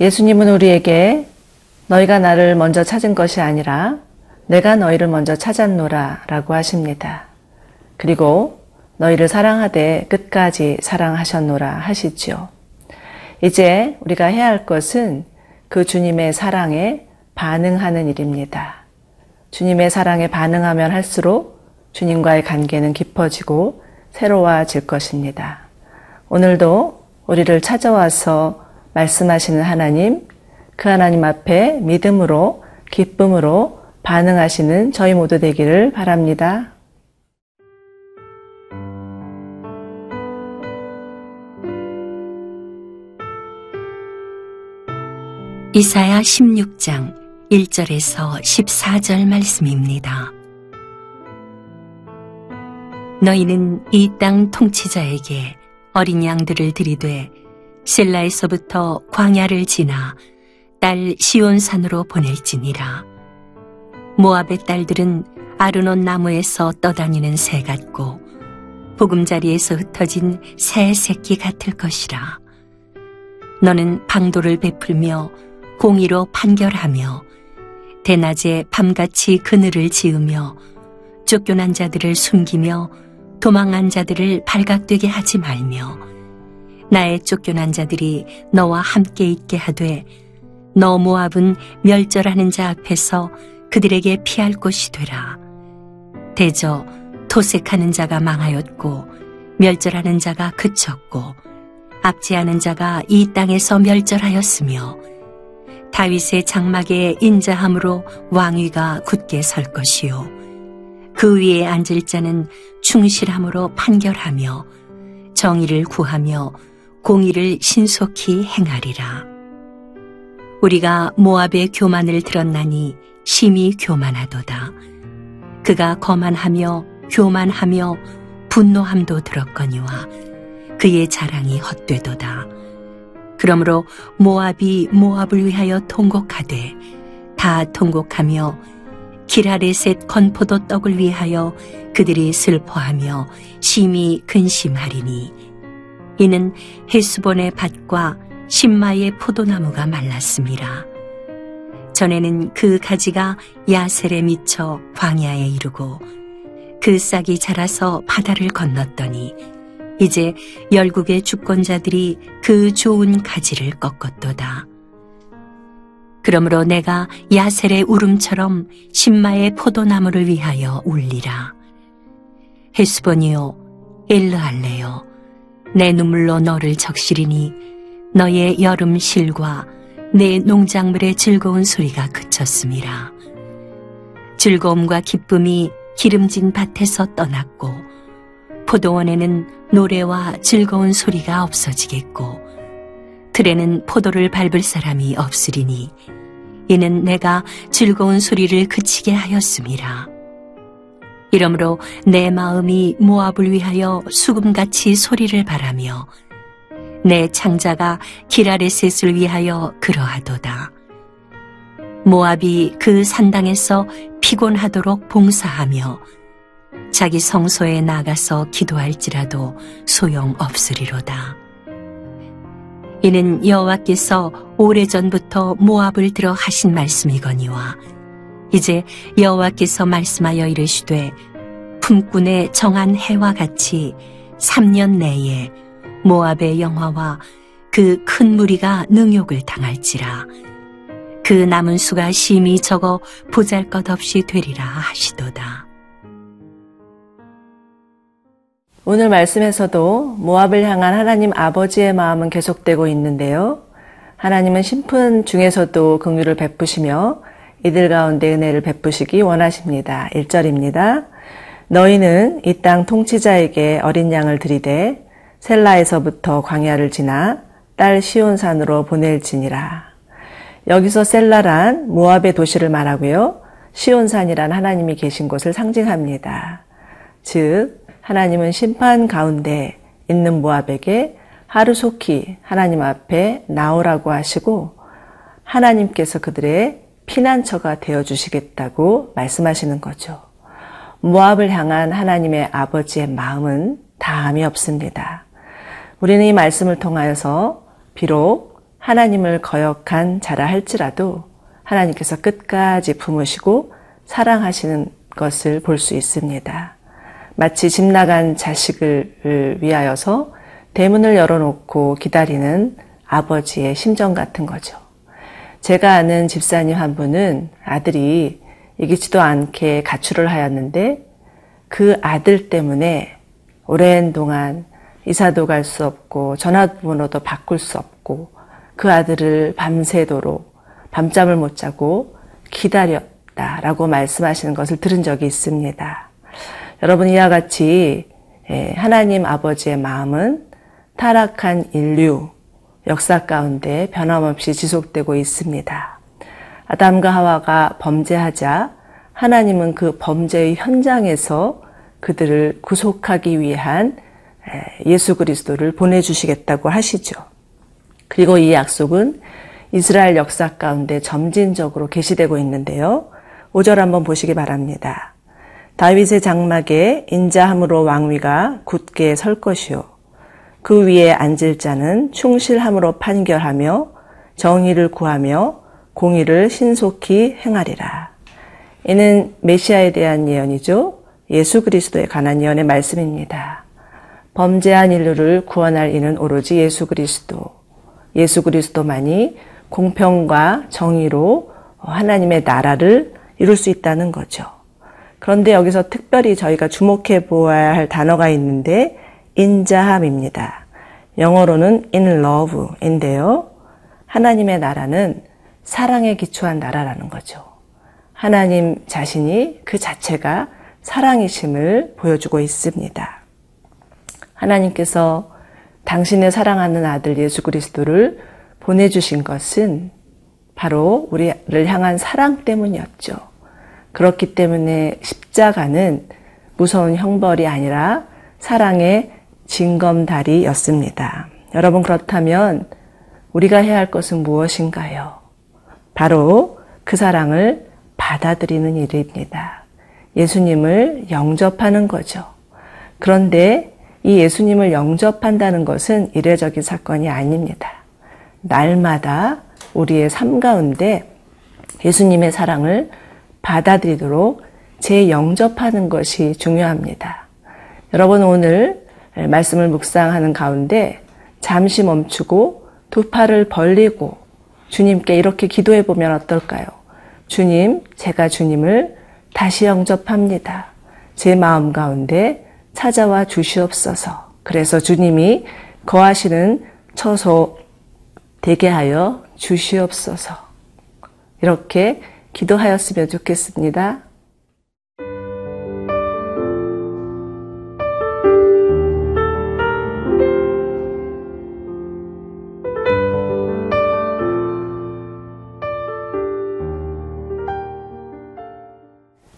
예수님은 우리에게 너희가 나를 먼저 찾은 것이 아니라 내가 너희를 먼저 찾았노라 라고 하십니다. 그리고 너희를 사랑하되 끝까지 사랑하셨노라 하시죠. 이제 우리가 해야 할 것은 그 주님의 사랑에 반응하는 일입니다. 주님의 사랑에 반응하면 할수록 주님과의 관계는 깊어지고 새로워질 것입니다. 오늘도 우리를 찾아와서 말씀하시는 하나님, 그 하나님 앞에 믿음으로, 기쁨으로 반응하시는 저희 모두 되기를 바랍니다. 이사야 16장 1절에서 14절 말씀입니다. 너희는 이 땅 통치자에게 어린 양들을 들이되 셀라에서부터 광야를 지나 딸 시온산으로 보낼지니라. 모압의 딸들은 아르논 나무에서 떠다니는 새 같고 보금자리에서 흩어진 새 새끼 같을 것이라. 너는 방도를 베풀며 공의로 판결하며 대낮에 밤같이 그늘을 지으며 쫓겨난 자들을 숨기며 도망한 자들을 발각되게 하지 말며 나의 쫓겨난 자들이 너와 함께 있게 하되 너 모압은 멸절하는 자 앞에서 그들에게 피할 곳이 되라. 대저 토색하는 자가 망하였고 멸절하는 자가 그쳤고 압제하는 자가 이 땅에서 멸절하였으며 다윗의 장막에 인자함으로 왕위가 굳게 설 것이요 그 위에 앉을 자는 충실함으로 판결하며 정의를 구하며 공의를 신속히 행하리라. 우리가 모압의 교만을 들었나니 심히 교만하도다. 그가 거만하며 교만하며 분노함도 들었거니와 그의 자랑이 헛되도다. 그러므로 모압이 모압을 위하여 통곡하되 다 통곡하며 기라레셋 건포도 떡을 위하여 그들이 슬퍼하며 심히 근심하리니 이는 헤스본의 밭과 신마의 포도나무가 말랐습니다. 전에는 그 가지가 야셀에 미쳐 광야에 이르고 그 싹이 자라서 바다를 건넜더니 이제 열국의 주권자들이 그 좋은 가지를 꺾었도다. 그러므로 내가 야셀의 울음처럼 신마의 포도나무를 위하여 울리라. 헤스본이요 엘르할레요 내 눈물로 너를 적시리니 너의 여름 실과 내 농작물의 즐거운 소리가 그쳤습니다. 즐거움과 기쁨이 기름진 밭에서 떠났고 포도원에는 노래와 즐거운 소리가 없어지겠고 들에는 포도를 밟을 사람이 없으리니 이는 내가 즐거운 소리를 그치게 하였습니다. 이러므로 내 마음이 모압을 위하여 수금같이 소리를 바라며 내 창자가 기라레셋을 위하여 그러하도다. 모압이 그 산당에서 피곤하도록 봉사하며 자기 성소에 나가서 기도할지라도 소용없으리로다. 이는 여호와께서 오래전부터 모압을 들어 하신 말씀이거니와 이제 여호와께서 말씀하여 이르시되 품꾼의 정한 해와 같이 3년 내에 모압의 영화와 그 큰 무리가 능욕을 당할지라 그 남은 수가 심히 적어 보잘 것 없이 되리라 하시도다. 오늘 말씀에서도 모압을 향한 하나님 아버지의 마음은 계속되고 있는데요. 하나님은 심픈 중에서도 긍휼을 베푸시며 이들 가운데 은혜를 베푸시기 원하십니다. 1절입니다. 너희는 이 땅 통치자에게 어린 양을 들이되 셀라에서부터 광야를 지나 딸 시온산으로 보낼지니라. 여기서 셀라란 모압의 도시를 말하고요. 시온산이란 하나님이 계신 곳을 상징합니다. 즉 하나님은 심판 가운데 있는 모압에게 하루속히 하나님 앞에 나오라고 하시고 하나님께서 그들의 피난처가 되어 주시겠다고 말씀하시는 거죠. 모압을 향한 하나님의 아버지의 마음은 다함이 없습니다. 우리는 이 말씀을 통하여서 비록 하나님을 거역한 자라 할지라도 하나님께서 끝까지 품으시고 사랑하시는 것을 볼 수 있습니다. 마치 집 나간 자식을 위하여서 대문을 열어놓고 기다리는 아버지의 심정 같은 거죠. 제가 아는 집사님 한 분은 아들이 이기지도 않게 가출을 하였는데 그 아들 때문에 오랜 동안 이사도 갈 수 없고 전화번호도 바꿀 수 없고 그 아들을 밤새도록 밤잠을 못 자고 기다렸다라고 말씀하시는 것을 들은 적이 있습니다. 여러분 이와 같이 예, 하나님 아버지의 마음은 타락한 인류 역사 가운데 변함없이 지속되고 있습니다. 아담과 하와가 범죄하자 하나님은 그 범죄의 현장에서 그들을 구속하기 위한 예수 그리스도를 보내주시겠다고 하시죠. 그리고 이 약속은 이스라엘 역사 가운데 점진적으로 계시되고 있는데요. 5절 한번 보시기 바랍니다. 다윗의 장막에 인자함으로 왕위가 굳게 설 것이요. 그 위에 앉을 자는 충실함으로 판결하며 정의를 구하며 공의를 신속히 행하리라. 이는 메시아에 대한 예언이죠. 예수 그리스도에 관한 예언의 말씀입니다. 범죄한 인류를 구원할 이는 오로지 예수 그리스도. 예수 그리스도만이 공평과 정의로 하나님의 나라를 이룰 수 있다는 거죠. 그런데 여기서 특별히 저희가 주목해 보아야 할 단어가 있는데 인자함입니다. 영어로는 in love인데요. 하나님의 나라는 사랑에 기초한 나라라는 거죠. 하나님 자신이 그 자체가 사랑이심을 보여주고 있습니다. 하나님께서 당신의 사랑하는 아들 예수 그리스도를 보내주신 것은 바로 우리를 향한 사랑 때문이었죠. 그렇기 때문에 십자가는 무서운 형벌이 아니라 사랑의 징검다리였습니다. 여러분 그렇다면 우리가 해야 할 것은 무엇인가요? 바로 그 사랑을 받아들이는 일입니다. 예수님을 영접하는 거죠. 그런데 이 예수님을 영접한다는 것은 이례적인 사건이 아닙니다. 날마다 우리의 삶 가운데 예수님의 사랑을 받아들이도록 재영접하는 것이 중요합니다. 여러분 오늘 말씀을 묵상하는 가운데 잠시 멈추고 두 팔을 벌리고 주님께 이렇게 기도해 보면 어떨까요? 주님, 제가 주님을 다시 영접합니다. 제 마음 가운데 찾아와 주시옵소서. 그래서 주님이 거하시는 처소 되게 하여 주시옵소서. 이렇게 기도하였으면 좋겠습니다.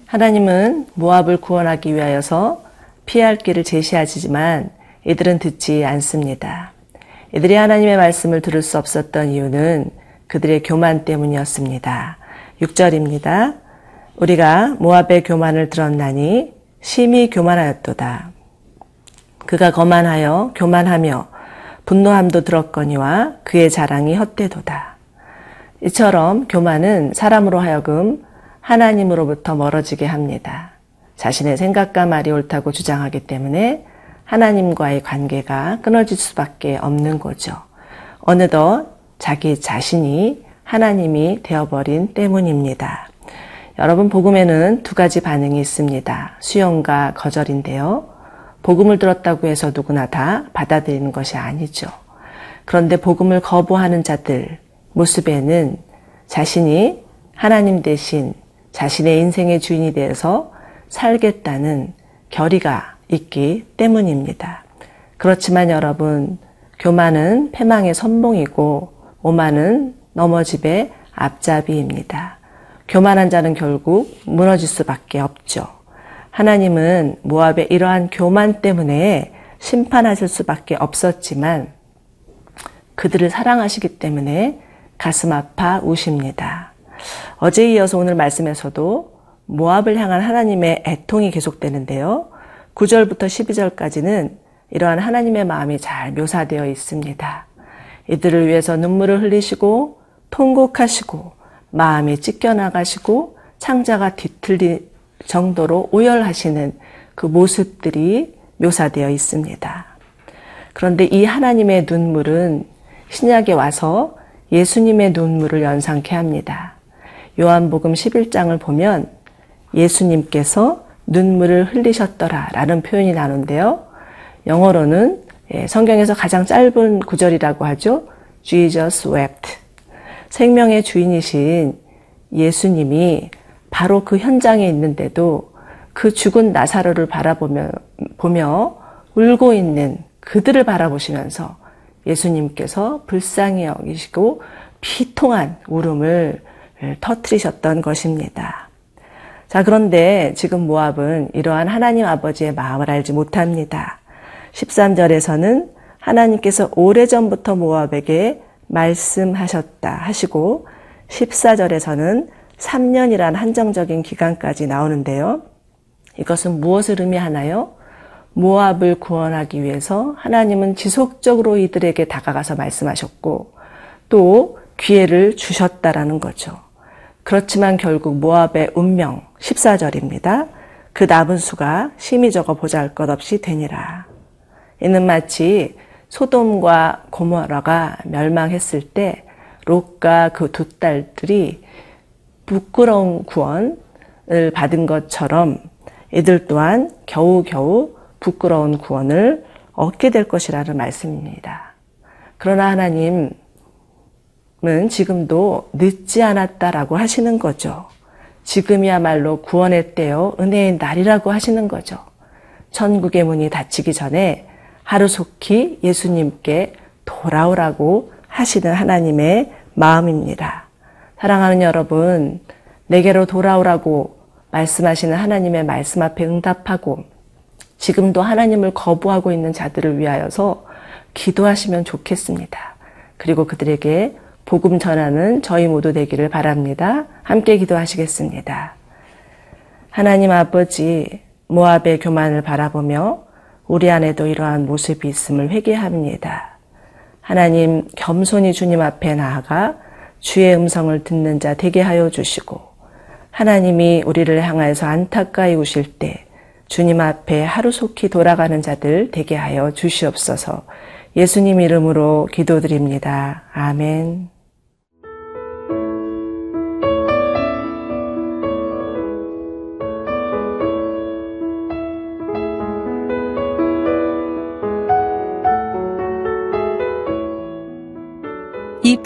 하나님은 모압을 구원하기 위하여서 피할 길을 제시하시지만 이들은 듣지 않습니다. 이들이 하나님의 말씀을 들을 수 없었던 이유는 그들의 교만 때문이었습니다. 6절입니다. 우리가 모압의 교만을 들었나니 심히 교만하였도다. 그가 거만하여 교만하며 분노함도 들었거니와 그의 자랑이 헛되도다. 이처럼 교만은 사람으로 하여금 하나님으로부터 멀어지게 합니다. 자신의 생각과 말이 옳다고 주장하기 때문에 하나님과의 관계가 끊어질 수밖에 없는 거죠. 어느덧 자기 자신이 하나님이 되어버린 때문입니다. 여러분, 복음에는 두 가지 반응이 있습니다. 수용과 거절인데요. 복음을 들었다고 해서 누구나 다 받아들이는 것이 아니죠. 그런데 복음을 거부하는 자들 모습에는 자신이 하나님 대신 자신의 인생의 주인이 되어서 살겠다는 결의가 있기 때문입니다. 그렇지만 여러분, 교만은 패망의 선봉이고 오만은 넘어집의 앞잡이입니다. 교만한 자는 결국 무너질 수밖에 없죠. 하나님은 모압의 이러한 교만 때문에 심판하실 수밖에 없었지만 그들을 사랑하시기 때문에 가슴 아파 우십니다. 어제 이어서 오늘 말씀에서도 모압을 향한 하나님의 애통이 계속되는데요. 9절부터 12절까지는 이러한 하나님의 마음이 잘 묘사되어 있습니다. 이들을 위해서 눈물을 흘리시고 통곡하시고 마음이 찢겨나가시고 창자가 뒤틀릴 정도로 오열하시는 그 모습들이 묘사되어 있습니다. 그런데 이 하나님의 눈물은 신약에 와서 예수님의 눈물을 연상케 합니다. 요한복음 11장을 보면 예수님께서 눈물을 흘리셨더라 라는 표현이 나오는데요. 영어로는 예, 성경에서 가장 짧은 구절이라고 하죠. Jesus wept. 생명의 주인이신 예수님이 바로 그 현장에 있는데도 그 죽은 나사로를 바라보며 보며 울고 있는 그들을 바라보시면서 예수님께서 불쌍히 여기시고 비통한 울음을 터뜨리셨던 것입니다. 자, 그런데 지금 모압은 이러한 하나님 아버지의 마음을 알지 못합니다. 13절에서는 하나님께서 오래전부터 모압에게 말씀하셨다 하시고 14절에서는 3년이란 한정적인 기간까지 나오는데요. 이것은 무엇을 의미하나요? 모압을 구원하기 위해서 하나님은 지속적으로 이들에게 다가가서 말씀하셨고 또 기회를 주셨다라는 거죠. 그렇지만 결국 모압의 운명 14절입니다. 그 남은 수가 심히 적어 보잘 것 없이 되니라. 이는 마치 소돔과 고모라가 멸망했을 때 롯과 그 두 딸들이 부끄러운 구원을 받은 것처럼 이들 또한 겨우겨우 부끄러운 구원을 얻게 될 것이라는 말씀입니다. 그러나 하나님 은 지금도 늦지 않았다라고 하시는 거죠. 지금이야말로 구원의 때요, 은혜의 날이라고 하시는 거죠. 천국의 문이 닫히기 전에 하루속히 예수님께 돌아오라고 하시는 하나님의 마음입니다. 사랑하는 여러분, 내게로 돌아오라고 말씀하시는 하나님의 말씀 앞에 응답하고 지금도 하나님을 거부하고 있는 자들을 위하여서 기도하시면 좋겠습니다. 그리고 그들에게 복음 전하는 저희 모두 되기를 바랍니다. 함께 기도하시겠습니다. 하나님 아버지, 모압의 교만을 바라보며 우리 안에도 이러한 모습이 있음을 회개합니다. 하나님 겸손히 주님 앞에 나아가 주의 음성을 듣는 자 되게 하여 주시고 하나님이 우리를 향하여서 안타까이 우실 때 주님 앞에 하루속히 돌아가는 자들 되게 하여 주시옵소서 예수님 이름으로 기도드립니다. 아멘.